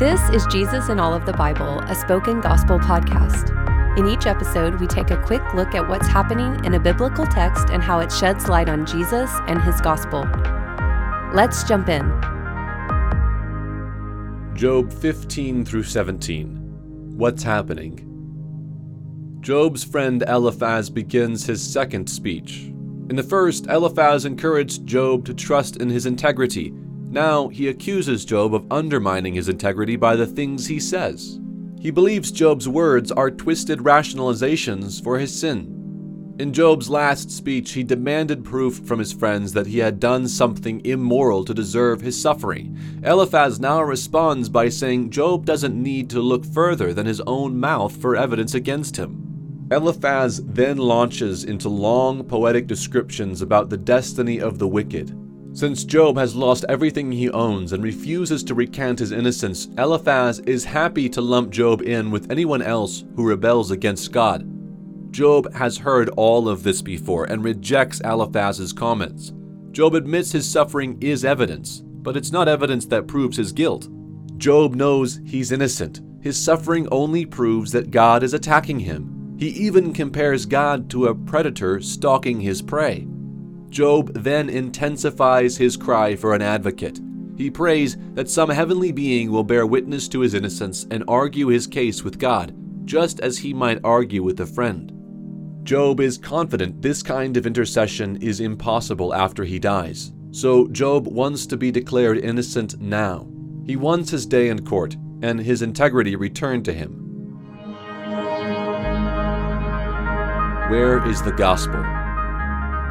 This is Jesus in All of the Bible, a spoken gospel podcast. In each episode, we take a quick look at what's happening in a biblical text and how it sheds light on Jesus and his gospel. Let's jump in. Job 15 through 17. What's happening? Job's friend Eliphaz begins his second speech. In the first, Eliphaz encouraged Job to trust in his integrity now he accuses Job of undermining his integrity by the things he says. He believes Job's words are twisted rationalizations for his sin. In Job's last speech, he demanded proof from his friends that he had done something immoral to deserve his suffering. Eliphaz now responds by saying Job doesn't need to look further than his own mouth for evidence against him. Eliphaz then launches into long poetic descriptions about the destiny of the wicked. Since Job has lost everything he owns and refuses to recant his innocence, Eliphaz is happy to lump Job in with anyone else who rebels against God. Job has heard all of this before and rejects Eliphaz's comments. Job admits his suffering is evidence, but it's not evidence that proves his guilt. Job knows he's innocent. His suffering only proves that God is attacking him. He even compares God to a predator stalking his prey. Job then intensifies his cry for an advocate. He prays that some heavenly being will bear witness to his innocence and argue his case with God, just as he might argue with a friend. Job is confident this kind of intercession is impossible after he dies, so Job wants to be declared innocent now. He wants his day in court and his integrity returned to him. Where is the gospel?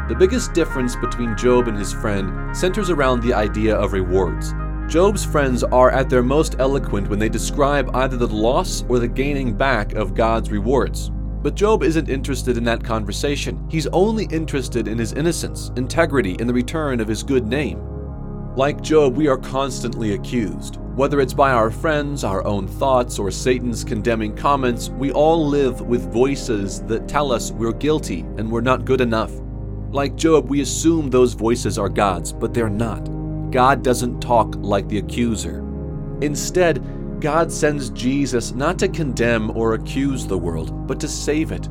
The biggest difference between Job and his friend centers around the idea of rewards. Job's friends are at their most eloquent when they describe either the loss or the gaining back of God's rewards. But Job isn't interested in that conversation. He's only interested in his innocence, integrity, and the return of his good name. Like Job, we are constantly accused. Whether it's by our friends, our own thoughts, or Satan's condemning comments, we all live with voices that tell us we're guilty and we're not good enough. Like Job, we assume those voices are God's, but they're not. God doesn't talk like the accuser. Instead, God sends Jesus not to condemn or accuse the world, but to save it.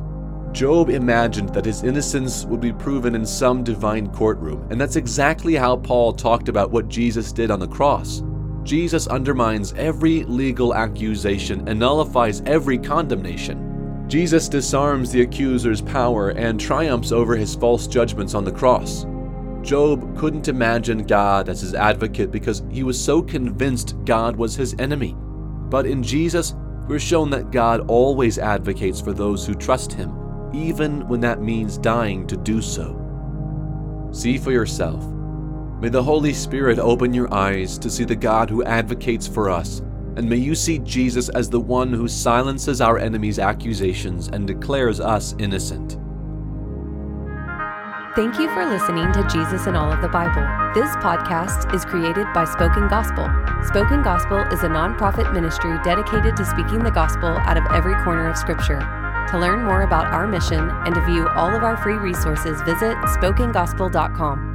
Job imagined that his innocence would be proven in some divine courtroom, and that's exactly how Paul talked about what Jesus did on the cross. Jesus undermines every legal accusation and nullifies every condemnation. Jesus disarms the accuser's power and triumphs over his false judgments on the cross. Job couldn't imagine God as his advocate because he was so convinced God was his enemy. But in Jesus, we're shown that God always advocates for those who trust him, even when that means dying to do so. See for yourself. May the Holy Spirit open your eyes to see the God who advocates for us and may you see Jesus as the one who silences our enemies' accusations and declares us innocent. Thank you for listening to Jesus in All of the Bible. This podcast is created by Spoken Gospel. Spoken Gospel is a nonprofit ministry dedicated to speaking the gospel out of every corner of Scripture. To learn more about our mission and to view all of our free resources, visit spokengospel.com.